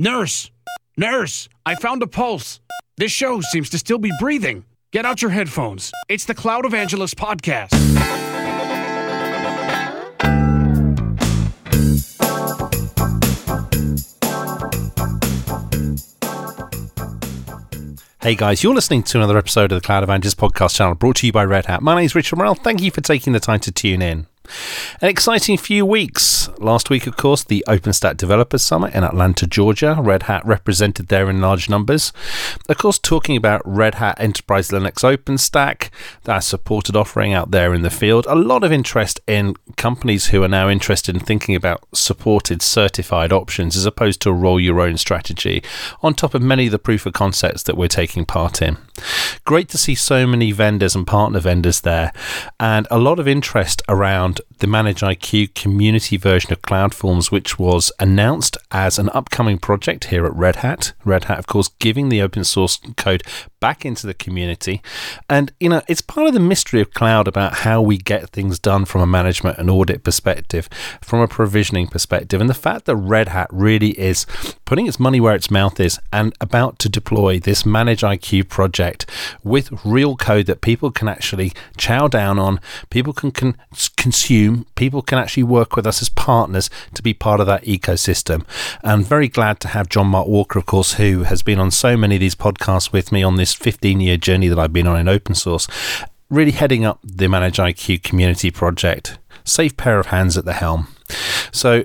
Nurse! Nurse! I found a pulse. This show seems to still be breathing. Get out your headphones. It's the Cloud Evangelist podcast. Hey guys, you're listening to another episode of the Cloud Evangelist podcast channel brought to you by Red Hat. My name is Richard Morrell. Thank you for taking the time to tune in. An exciting few weeks. Last week, of course, the OpenStack Developers Summit in Atlanta, Georgia. Red Hat represented there in large numbers. Of course, talking about Red Hat Enterprise Linux OpenStack, that supported offering out there in the field. A lot of interest in companies who are now interested in thinking about supported certified options as opposed to a roll your own strategy, on top of many of the proof of concepts that we're taking part in. Great to see so many vendors and partner vendors there, and a lot of interest around the ManageIQ community version of CloudForms, which was announced as an upcoming project here at Red Hat. Red Hat, of course, giving the open source code back into the community. And, you know, it's part of the mystery of cloud about how we get things done from a management and audit perspective, from a provisioning perspective. And the fact that Red Hat really is putting its money where its mouth is and about to deploy this ManageIQ project with real code that people can actually chow down on, people can con- consume, people can actually work with us as partners to be part of that ecosystem. And very glad to have John Mark Walker, of course, who has been on so many of these podcasts with me on this 15 year journey that I've been on in open source, really heading up the ManageIQ community project. Safe pair of hands at the helm. So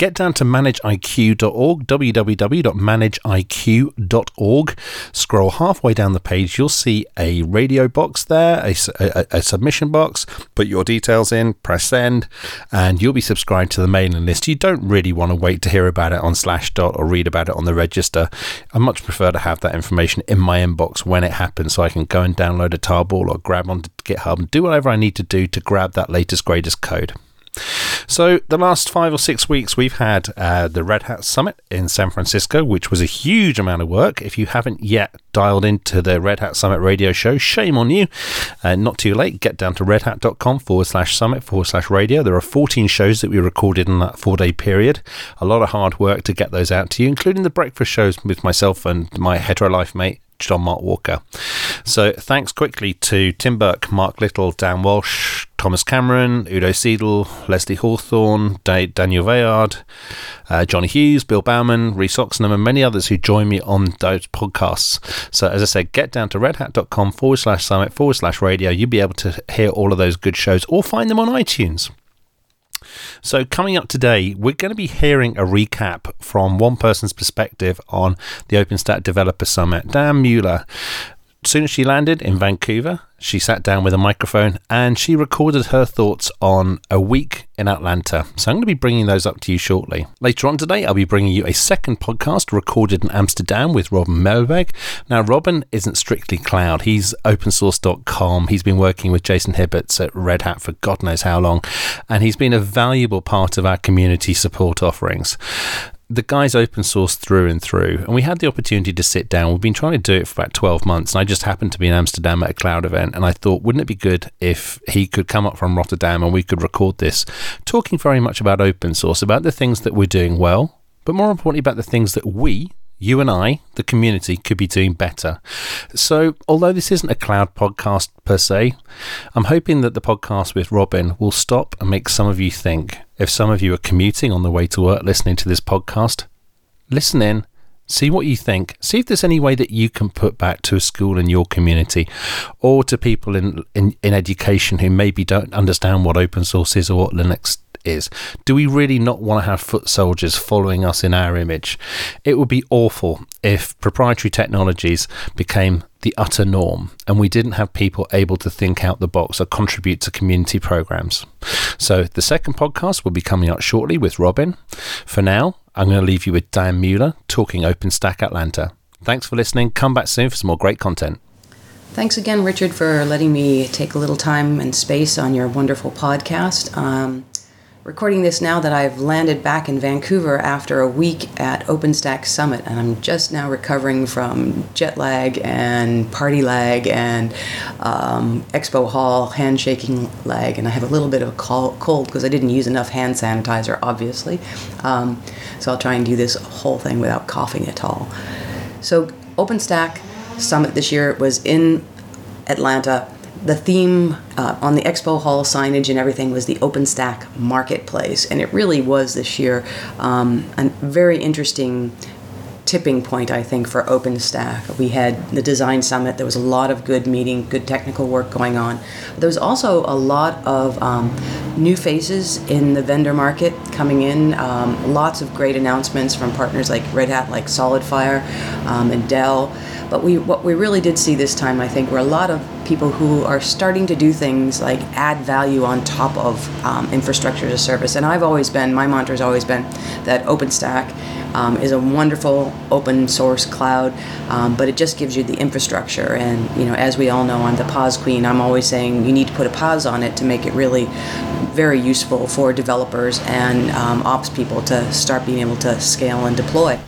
get down to manageiq.org, www.manageiq.org. Scroll halfway down the page, you'll see a radio box there, a, a, a, submission box. Put your details in, press send, and you'll be subscribed to the mailing list. You don't really want to wait to hear about it on Slashdot or read about it on the register. I much prefer to have that information in my inbox when it happens so I can go and download a tarball or grab onto GitHub and do whatever I need to do to grab that latest, greatest code. So, the last five or six weeks, we've had uh, the Red Hat Summit in San Francisco, which was a huge amount of work. If you haven't yet dialed into the Red Hat Summit radio show, shame on you. Uh, not too late. Get down to redhat.com forward slash summit forward slash radio. There are 14 shows that we recorded in that four day period. A lot of hard work to get those out to you, including the breakfast shows with myself and my hetero life mate, John Mark Walker. So thanks quickly to Tim Burke, Mark Little, Dan Walsh, Thomas Cameron, Udo Seidel, Leslie Hawthorn, Daniel Veillard, uh, Johnny Hughes, Bill Bauman, Rhys Oxenham, and many others who join me on those podcasts. So, as I said, get down to redhat.com forward slash summit forward slash radio. You'll be able to hear all of those good shows or find them on iTunes. So, coming up today, we're going to be hearing a recap from one person's perspective on the OpenStack Developer Summit. Diane Mueller soon as she landed in Vancouver, she sat down with a microphone and she recorded her thoughts on a week in Atlanta. So I'm going to be bringing those up to you shortly. Later on today, I'll be bringing you a second podcast recorded in Amsterdam with Robin Melberg. Now, Robin isn't strictly cloud. He's opensource.com. He's been working with Jason Hibbets at Red Hat for God knows how long, and he's been a valuable part of our community support offerings the guy's open source through and through. And we had the opportunity to sit down. We've been trying to do it for about 12 months. And I just happened to be in Amsterdam at a cloud event. And I thought, wouldn't it be good if he could come up from Rotterdam and we could record this, talking very much about open source, about the things that we're doing well, but more importantly, about the things that we, you and I, the community, could be doing better. So, although this isn't a cloud podcast per se, I'm hoping that the podcast with Robin will stop and make some of you think. If some of you are commuting on the way to work listening to this podcast, listen in, see what you think, see if there's any way that you can put back to a school in your community or to people in, in, in education who maybe don't understand what open source is or what Linux is. Do we really not want to have foot soldiers following us in our image? It would be awful if proprietary technologies became the utter norm and we didn't have people able to think out the box or contribute to community programs. So, the second podcast will be coming out shortly with Robin. For now, I'm going to leave you with Diane Mueller talking OpenStack Atlanta. Thanks for listening. Come back soon for some more great content. Thanks again, Richard, for letting me take a little time and space on your wonderful podcast. Um, recording this now that I've landed back in Vancouver after a week at OpenStack Summit, and I'm just now recovering from jet lag and party lag and um, Expo Hall handshaking lag, and I have a little bit of a cold because I didn't use enough hand sanitizer, obviously. Um, so I'll try and do this whole thing without coughing at all. So OpenStack Summit this year was in Atlanta the theme uh, on the expo hall signage and everything was the OpenStack marketplace, and it really was this year um, a very interesting tipping point, I think, for OpenStack. We had the design summit. There was a lot of good meeting, good technical work going on. There was also a lot of um, new faces in the vendor market coming in. Um, lots of great announcements from partners like Red Hat, like SolidFire, um, and Dell. But we, what we really did see this time, I think, were a lot of people who are starting to do things like add value on top of um, infrastructure as a service. And I've always been, my mantra has always been that OpenStack um, is a wonderful open source cloud, um, but it just gives you the infrastructure. And you know, as we all know, I'm the PaaS queen. I'm always saying you need to put a PaaS on it to make it really very useful for developers and um, ops people to start being able to scale and deploy.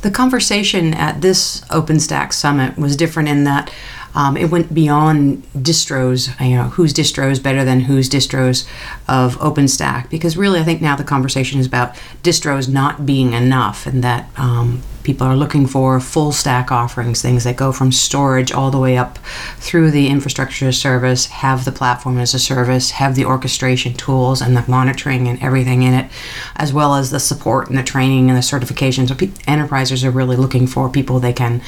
The conversation at this OpenStack summit was different in that um, it went beyond distros, you know, whose distro is better than whose distros of OpenStack, because really I think now the conversation is about distros not being enough and that um, People are looking for full stack offerings, things that go from storage all the way up through the infrastructure as service, have the platform as a service, have the orchestration tools and the monitoring and everything in it, as well as the support and the training and the certification. So pe- enterprises are really looking for people they can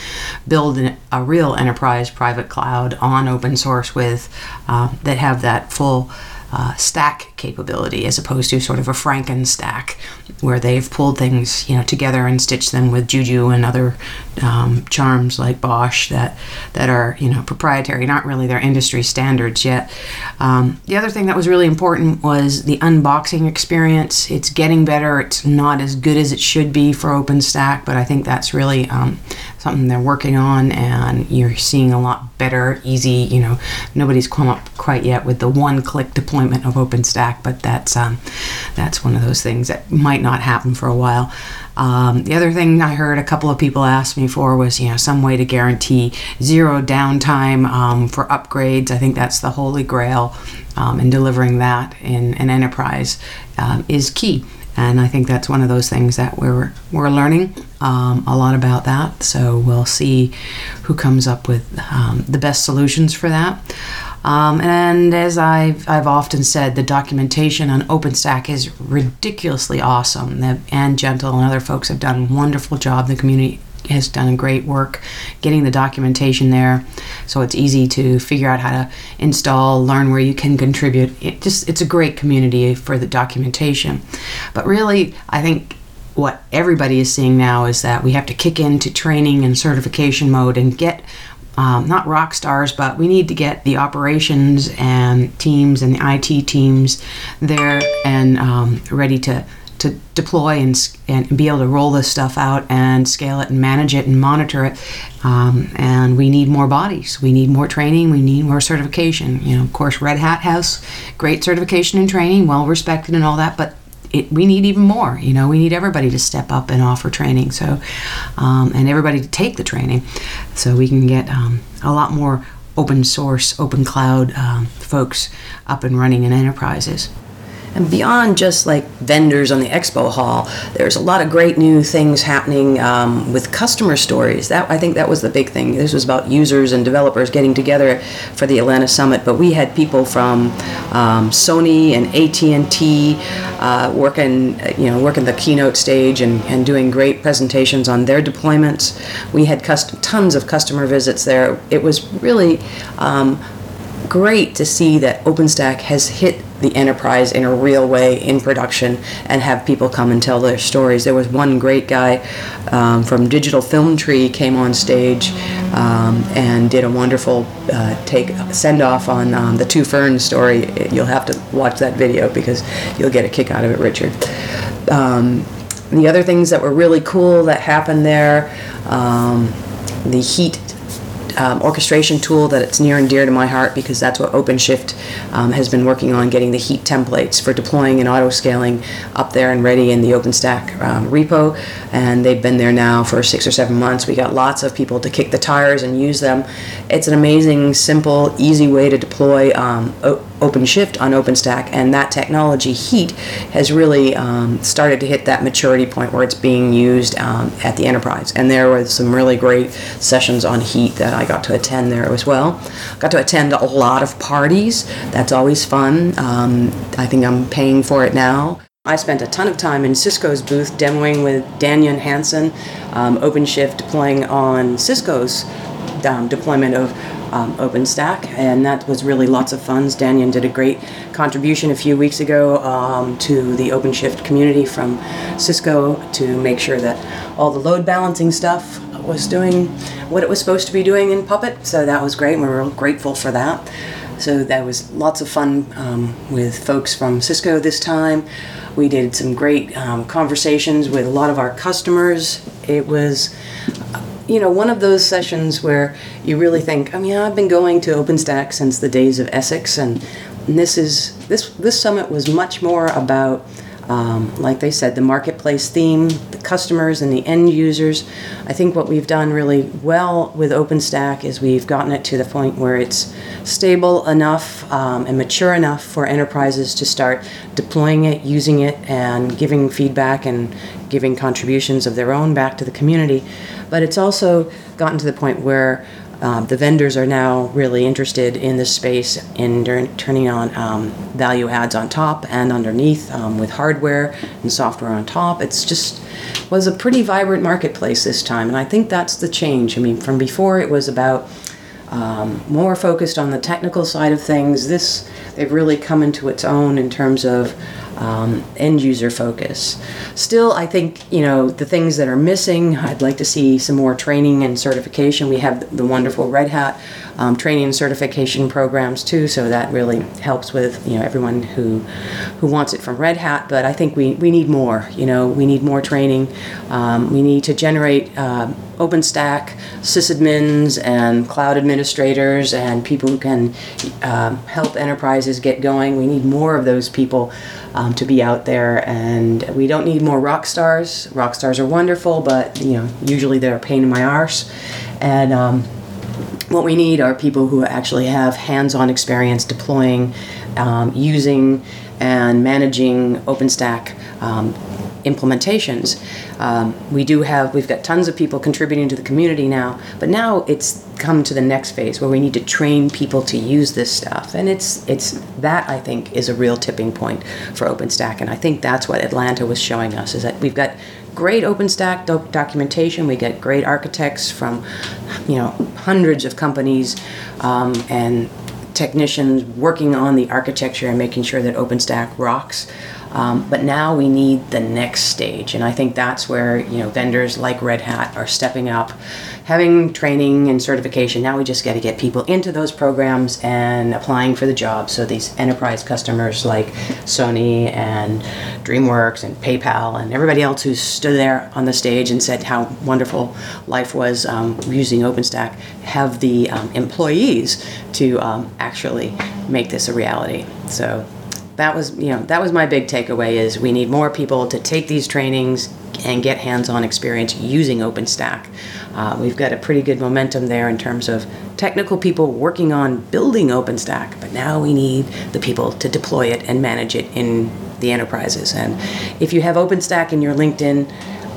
build an, a real enterprise private cloud on open source with uh, that have that full uh, stack capability as opposed to sort of a Frankenstack, where they've pulled things you know together and stitched them with Juju and other um, charms like BOSH that that are you know proprietary, not really their industry standards yet. Um, the other thing that was really important was the unboxing experience. It's getting better. It's not as good as it should be for OpenStack, but I think that's really um, something they're working on, and you're seeing a lot better, easy. You know, nobody's come up quite yet with the one-click deployment of OpenStack, but that's um, that's one of those things that might not happen for a while. Um, the other thing I heard a couple of people ask me for was, you know, some way to guarantee zero downtime um, for upgrades. I think that's the holy grail, um, and delivering that in an enterprise um, is key. And I think that's one of those things that we're we're learning um, a lot about that. So we'll see who comes up with um, the best solutions for that. Um, and as I've, I've often said, the documentation on OpenStack is ridiculously awesome. The, Anne Gentle and other folks have done a wonderful job. The community has done great work getting the documentation there so it's easy to figure out how to install learn where you can contribute it just it's a great community for the documentation but really i think what everybody is seeing now is that we have to kick into training and certification mode and get um, not rock stars, but we need to get the operations and teams and the IT teams there and um, ready to to deploy and, and be able to roll this stuff out and scale it and manage it and monitor it. Um, and we need more bodies. We need more training. We need more certification. You know, of course, Red Hat has great certification and training, well respected and all that, but it, we need even more. You know, we need everybody to step up and offer training. So, um, and everybody to take the training, so we can get um, a lot more open source, open cloud um, folks up and running in enterprises. And beyond just like vendors on the expo hall, there's a lot of great new things happening um, with customer stories. That I think that was the big thing. This was about users and developers getting together for the Atlanta Summit. But we had people from um, Sony and AT and T uh, working, you know, working the keynote stage and, and doing great presentations on their deployments. We had custom, tons of customer visits there. It was really um, great to see that OpenStack has hit the enterprise in a real way in production and have people come and tell their stories. There was one great guy um, from Digital Film Tree came on stage um, and did a wonderful uh, take send off on um, the Two Ferns story. You'll have to watch that video because you'll get a kick out of it, Richard. Um, the other things that were really cool that happened there, um, the heat um, orchestration tool that it's near and dear to my heart because that's what OpenShift um, has been working on, getting the heat templates for deploying and auto scaling up there and ready in the OpenStack um, repo. And they've been there now for six or seven months. We got lots of people to kick the tires and use them. It's an amazing, simple, easy way to deploy um, OpenShift on OpenStack, and that technology, Heat, has really um, started to hit that maturity point where it's being used um, at the enterprise. And there were some really great sessions on Heat that I got to attend there as well. Got to attend a lot of parties. That's always fun. Um, I think I'm paying for it now. I spent a ton of time in Cisco's booth demoing with Daniel Hansen, um, OpenShift deploying on Cisco's um, deployment of um, OpenStack, and that was really lots of fun. Daniel did a great contribution a few weeks ago um, to the OpenShift community from Cisco to make sure that all the load balancing stuff was doing what it was supposed to be doing in Puppet. So that was great. We were grateful for that. So that was lots of fun um, with folks from Cisco this time. We did some great um, conversations with a lot of our customers. It was you know, one of those sessions where you really think, oh, I mean, I've been going to OpenStack since the days of Essex, and this is this this summit was much more about um, like they said, the marketplace theme, the customers and the end users. I think what we've done really well with OpenStack is we've gotten it to the point where it's stable enough um, and mature enough for enterprises to start deploying it, using it, and giving feedback and giving contributions of their own back to the community. But it's also gotten to the point where um, the vendors are now really interested in this space in turning on um, value adds on top and underneath um, with hardware and software on top. It's just was a pretty vibrant marketplace this time, and I think that's the change. I mean, from before it was about um, more focused on the technical side of things. This they've really come into its own in terms of um, end user focus. Still, I think you know the things that are missing. I'd like to see some more training and certification. We have the wonderful Red Hat um, training and certification programs too, so that really helps with you know everyone who who wants it from Red Hat. But I think we, we need more. You know, we need more training. Um, we need to generate uh, OpenStack sysadmins and cloud administrators and people who can uh, help enterprises get going. We need more of those people um, to be out there, and we don't need more rock stars. Rock stars are wonderful, but you know usually they're a pain in my arse, and um, what we need are people who actually have hands-on experience deploying, um, using, and managing OpenStack um, implementations. Um, we do have, we've got tons of people contributing to the community now, but now it's come to the next phase where we need to train people to use this stuff. And it's, it's that I think is a real tipping point for OpenStack. And I think that's what Atlanta was showing us is that we've got great OpenStack doc- documentation. We get great architects from, you know, hundreds of companies um, and technicians working on the architecture and making sure that OpenStack rocks. Um, but now we need the next stage, and I think that's where you know vendors like Red Hat are stepping up, having training and certification. Now we just got to get people into those programs and applying for the job. So these enterprise customers like Sony and DreamWorks and PayPal and everybody else who stood there on the stage and said how wonderful life was um, using OpenStack have the um, employees to um, actually make this a reality. So that was you know that was my big takeaway is we need more people to take these trainings and get hands-on experience using OpenStack. Uh, we've got a pretty good momentum there in terms of technical people working on building OpenStack, but now we need the people to deploy it and manage it in the enterprises. And if you have OpenStack in your LinkedIn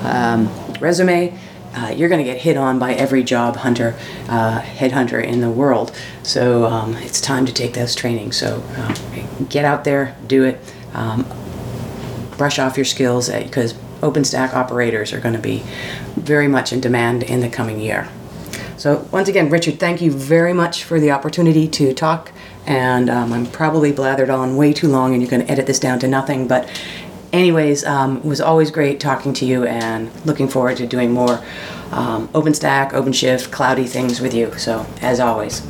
um, resume, uh, you're going to get hit on by every job hunter, uh, headhunter in the world. So um, it's time to take those trainings. So uh, get out there, do it, um, brush off your skills because uh, OpenStack operators are going to be very much in demand in the coming year. So once again, Richard, thank you very much for the opportunity to talk. And um, I'm probably blathered on way too long, and you're going to edit this down to nothing. But anyways, um, it was always great talking to you and looking forward to doing more um, OpenStack, OpenShift, cloudy things with you. So, as always.